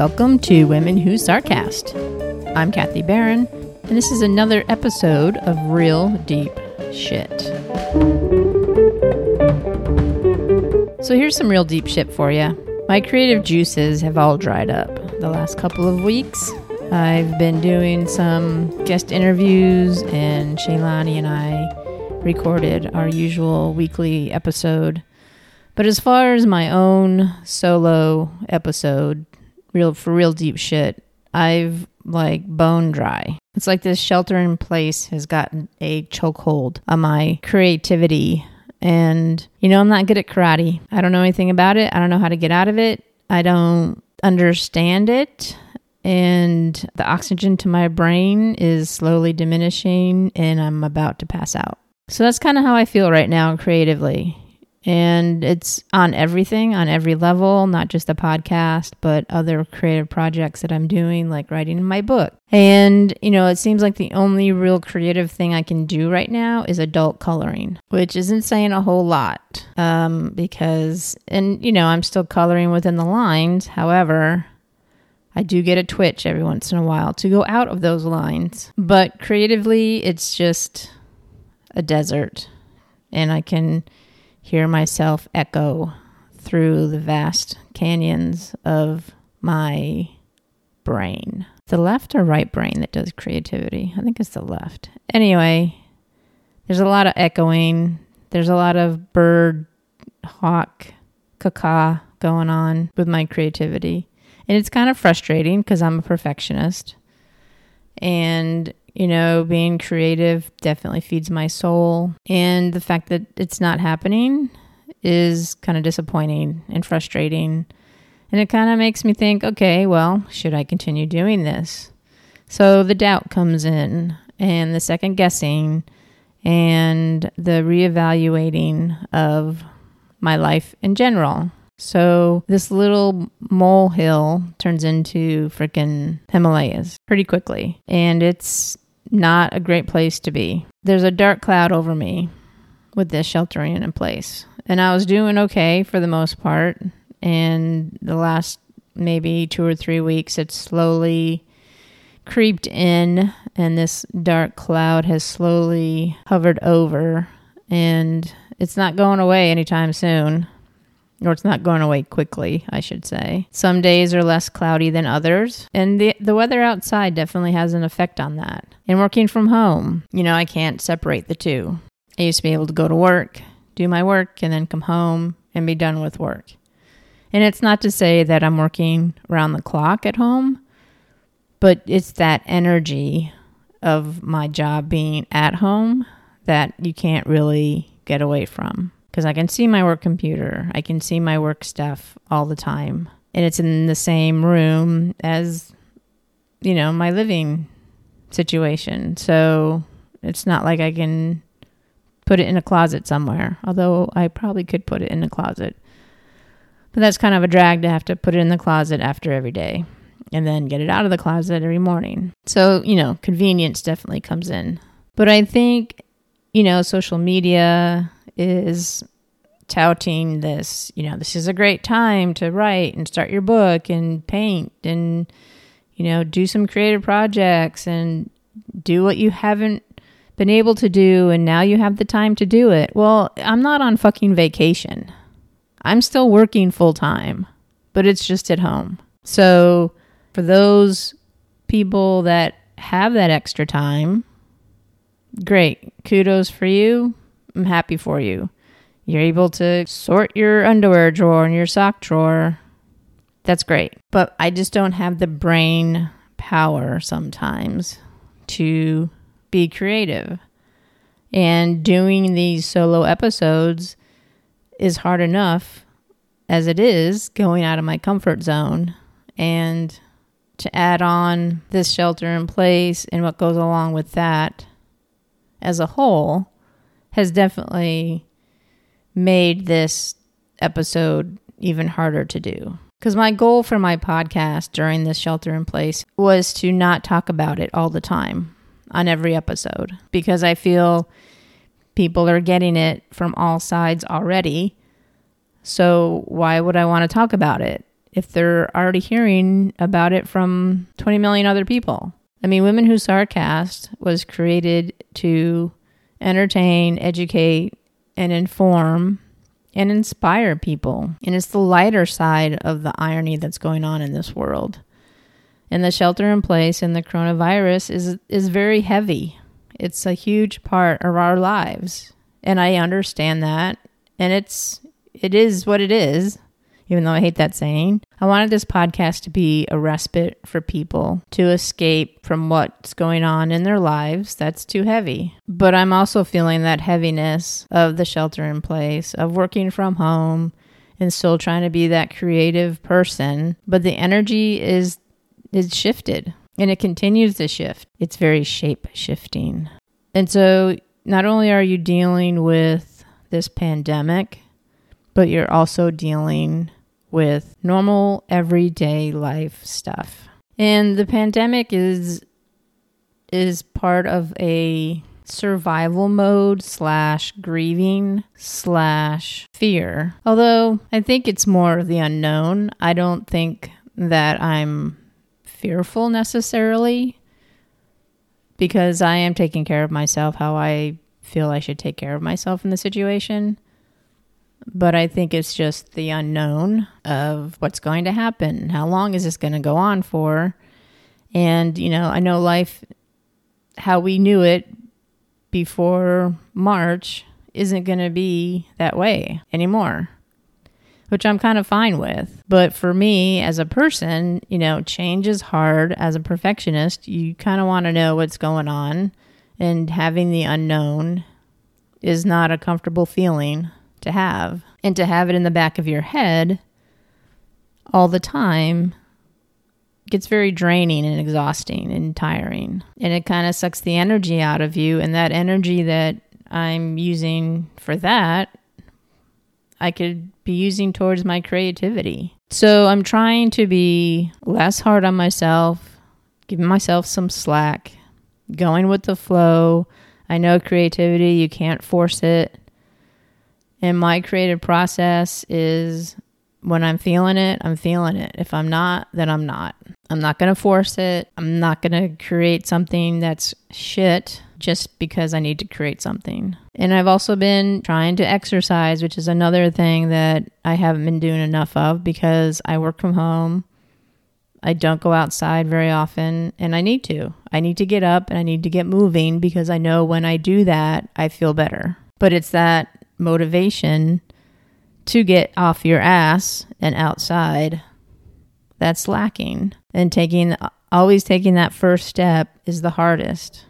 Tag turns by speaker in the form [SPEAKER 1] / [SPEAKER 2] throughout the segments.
[SPEAKER 1] Welcome to Women Who Sarcast. I'm Kathy Barron, and this is another episode of Real Deep Shit. So, here's some real deep shit for you. My creative juices have all dried up the last couple of weeks. I've been doing some guest interviews, and Shaylani and I recorded our usual weekly episode. But as far as my own solo episode, real for real deep shit, I've like bone dry. It's like this shelter in place has gotten a chokehold on my creativity. And, you know, I'm not good at karate. I don't know anything about it. I don't know how to get out of it. I don't understand it. And the oxygen to my brain is slowly diminishing, and I'm about to pass out. So that's kind of how I feel right now creatively. And it's on everything, on every level, not just the podcast, but other creative projects that I'm doing, like writing my book. And, you know, it seems like the only real creative thing I can do right now is adult coloring, which isn't saying a whole lot um, because, and, you know, I'm still coloring within the lines. However, I do get a twitch every once in a while to go out of those lines. But creatively, it's just a desert. And I can hear myself echo through the vast canyons of my brain. The left or right brain that does creativity? I think it's the left. Anyway, there's a lot of echoing. There's a lot of bird, hawk, caca going on with my creativity. And it's kind of frustrating because I'm a perfectionist. And you know, being creative definitely feeds my soul. And the fact that it's not happening is kind of disappointing and frustrating. And it kind of makes me think, okay, well, should I continue doing this? So the doubt comes in, and the second guessing, and the reevaluating of my life in general. So this little molehill turns into freaking Himalayas pretty quickly. And it's not a great place to be. There's a dark cloud over me with this sheltering in place. And I was doing okay for the most part. And the last maybe two or three weeks, it's slowly creeped in, and this dark cloud has slowly hovered over. And it's not going away anytime soon or it's not going away quickly, I should say. Some days are less cloudy than others, and the the weather outside definitely has an effect on that. And working from home, you know, I can't separate the two. I used to be able to go to work, do my work, and then come home and be done with work. And it's not to say that I'm working around the clock at home, but it's that energy of my job being at home that you can't really get away from because I can see my work computer. I can see my work stuff all the time. And it's in the same room as, you know, my living situation. So it's not like I can put it in a closet somewhere, although I probably could put it in a closet. But that's kind of a drag to have to put it in the closet after every day and then get it out of the closet every morning. So, you know, convenience definitely comes in. But I think, you know, social media, is touting this, you know, this is a great time to write and start your book and paint and, you know, do some creative projects and do what you haven't been able to do and now you have the time to do it. Well, I'm not on fucking vacation. I'm still working full time, but it's just at home. So, for those people that have that extra time, great. Kudos for you. I'm happy for you. You're able to sort your underwear drawer and your sock drawer. That's great. But I just don't have the brain power sometimes to be creative. And doing these solo episodes is hard enough as it is going out of my comfort zone. And to add on this shelter in place and what goes along with that as a whole has definitely made this episode even harder to do. Because my goal for my podcast during this shelter in place was to not talk about it all the time on every episode because I feel people are getting it from all sides already. So why would I want to talk about it? if they're already hearing about it from 20 million other people? I mean, Women Who Sarcast was created to entertain, educate, and inform and inspire people. And it's the lighter side of the irony that's going on in this world. And the shelter in place and the coronavirus is is very heavy. It's a huge part of our lives. And I understand that. And it's it is what it is even though I hate that saying. I wanted this podcast to be a respite for people to escape from what's going on in their lives that's too heavy. But I'm also feeling that heaviness of the shelter in place, of working from home and still trying to be that creative person, but the energy is is shifted and it continues to shift. It's very shape shifting. And so not only are you dealing with this pandemic, but you're also dealing with normal everyday life stuff. And the pandemic is is part of a survival mode slash grieving slash fear. Although I think it's more of the unknown. I don't think that I'm fearful necessarily because I am taking care of myself how I feel I should take care of myself in the situation but I think it's just the unknown of what's going to happen. How long is this going to go on for? And, you know, I know life, how we knew it before March, isn't going to be that way anymore, which I'm kind of fine with. But for me as a person, you know, change is hard. As a perfectionist, you kind of want to know what's going on, and having the unknown is not a comfortable feeling to have. And to have it in the back of your head all the time gets very draining and exhausting and tiring. And it kind of sucks the energy out of you. And that energy that I'm using for that, I could be using towards my creativity. So I'm trying to be less hard on myself, giving myself some slack, going with the flow. I know creativity, you can't force it. And my creative process is when I'm feeling it, I'm feeling it. If I'm not, then I'm not. I'm not going to force it. I'm not going to create something that's shit just because I need to create something. And I've also been trying to exercise, which is another thing that I haven't been doing enough of because I work from home. I don't go outside very often, and I need to. I need to get up and I need to get moving because I know when I do that, I feel better. But it's that motivation to get off your ass and outside that's lacking. And taking always taking that first step is the hardest.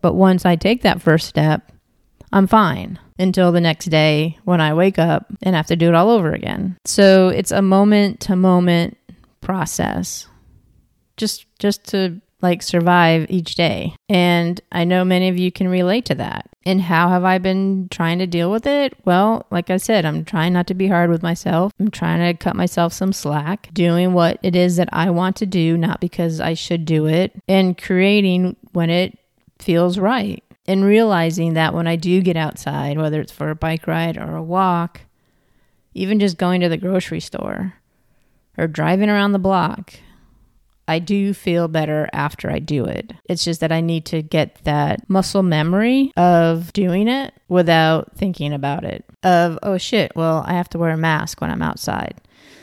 [SPEAKER 1] But once i take that first step i'm fine until the next day when i wake up and have to do it all over again. So it's a moment to moment process. Just just to like survive each day. And I know many of you can relate to that. And how have I been trying to deal with it? Well, like I said, I'm trying not to be hard with myself. I'm trying to cut myself some slack, doing what it is that I want to do, not because I should do it, and creating when it feels right. And realizing that when I do get outside, whether it's for a bike ride or a walk, even just going to the grocery store or driving around the block, I do feel better after I do it. It's just that I need to get that muscle memory of doing it without thinking about it. Of, oh shit, well, I have to wear a mask when I'm outside.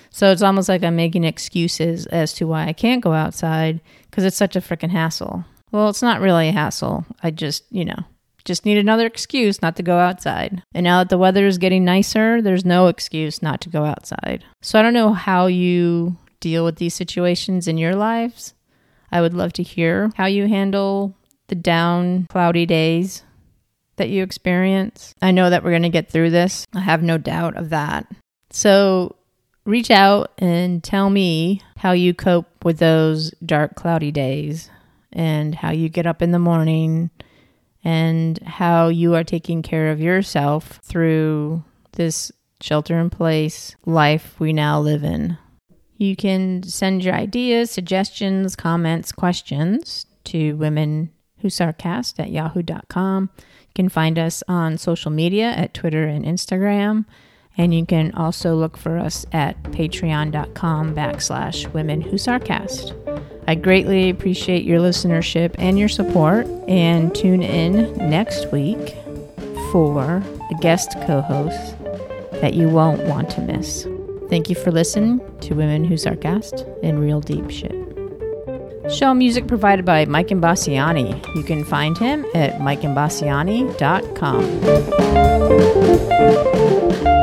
[SPEAKER 1] So it's almost like I'm making excuses as to why I can't go outside because it's such a freaking hassle. Well, it's not really a hassle. I just, you know, just need another excuse not to go outside. And now that the weather is getting nicer, there's no excuse not to go outside. So I don't know how you deal with these situations in your lives. I would love to hear how you handle the down, cloudy days that you experience. I know that we're going to get through this. I have no doubt of that. So reach out and tell me how you cope with those dark, cloudy days and how you get up in the morning and how you are taking care of yourself through this shelter in place life we now live in. You can send your ideas, suggestions, comments, questions to women who sarcast at yahoo.com. You can find us on social media at Twitter and Instagram. And you can also look for us at patreon.com backslash women who sarcast. I greatly appreciate your listenership and your support, and tune in next week for a guest co host that you won't want to miss. Thank you for listening to Women Who Sarcast and Real Deep Shit. Show music provided by Mike Imbassiani. You can find him at MikeImbassiani.com.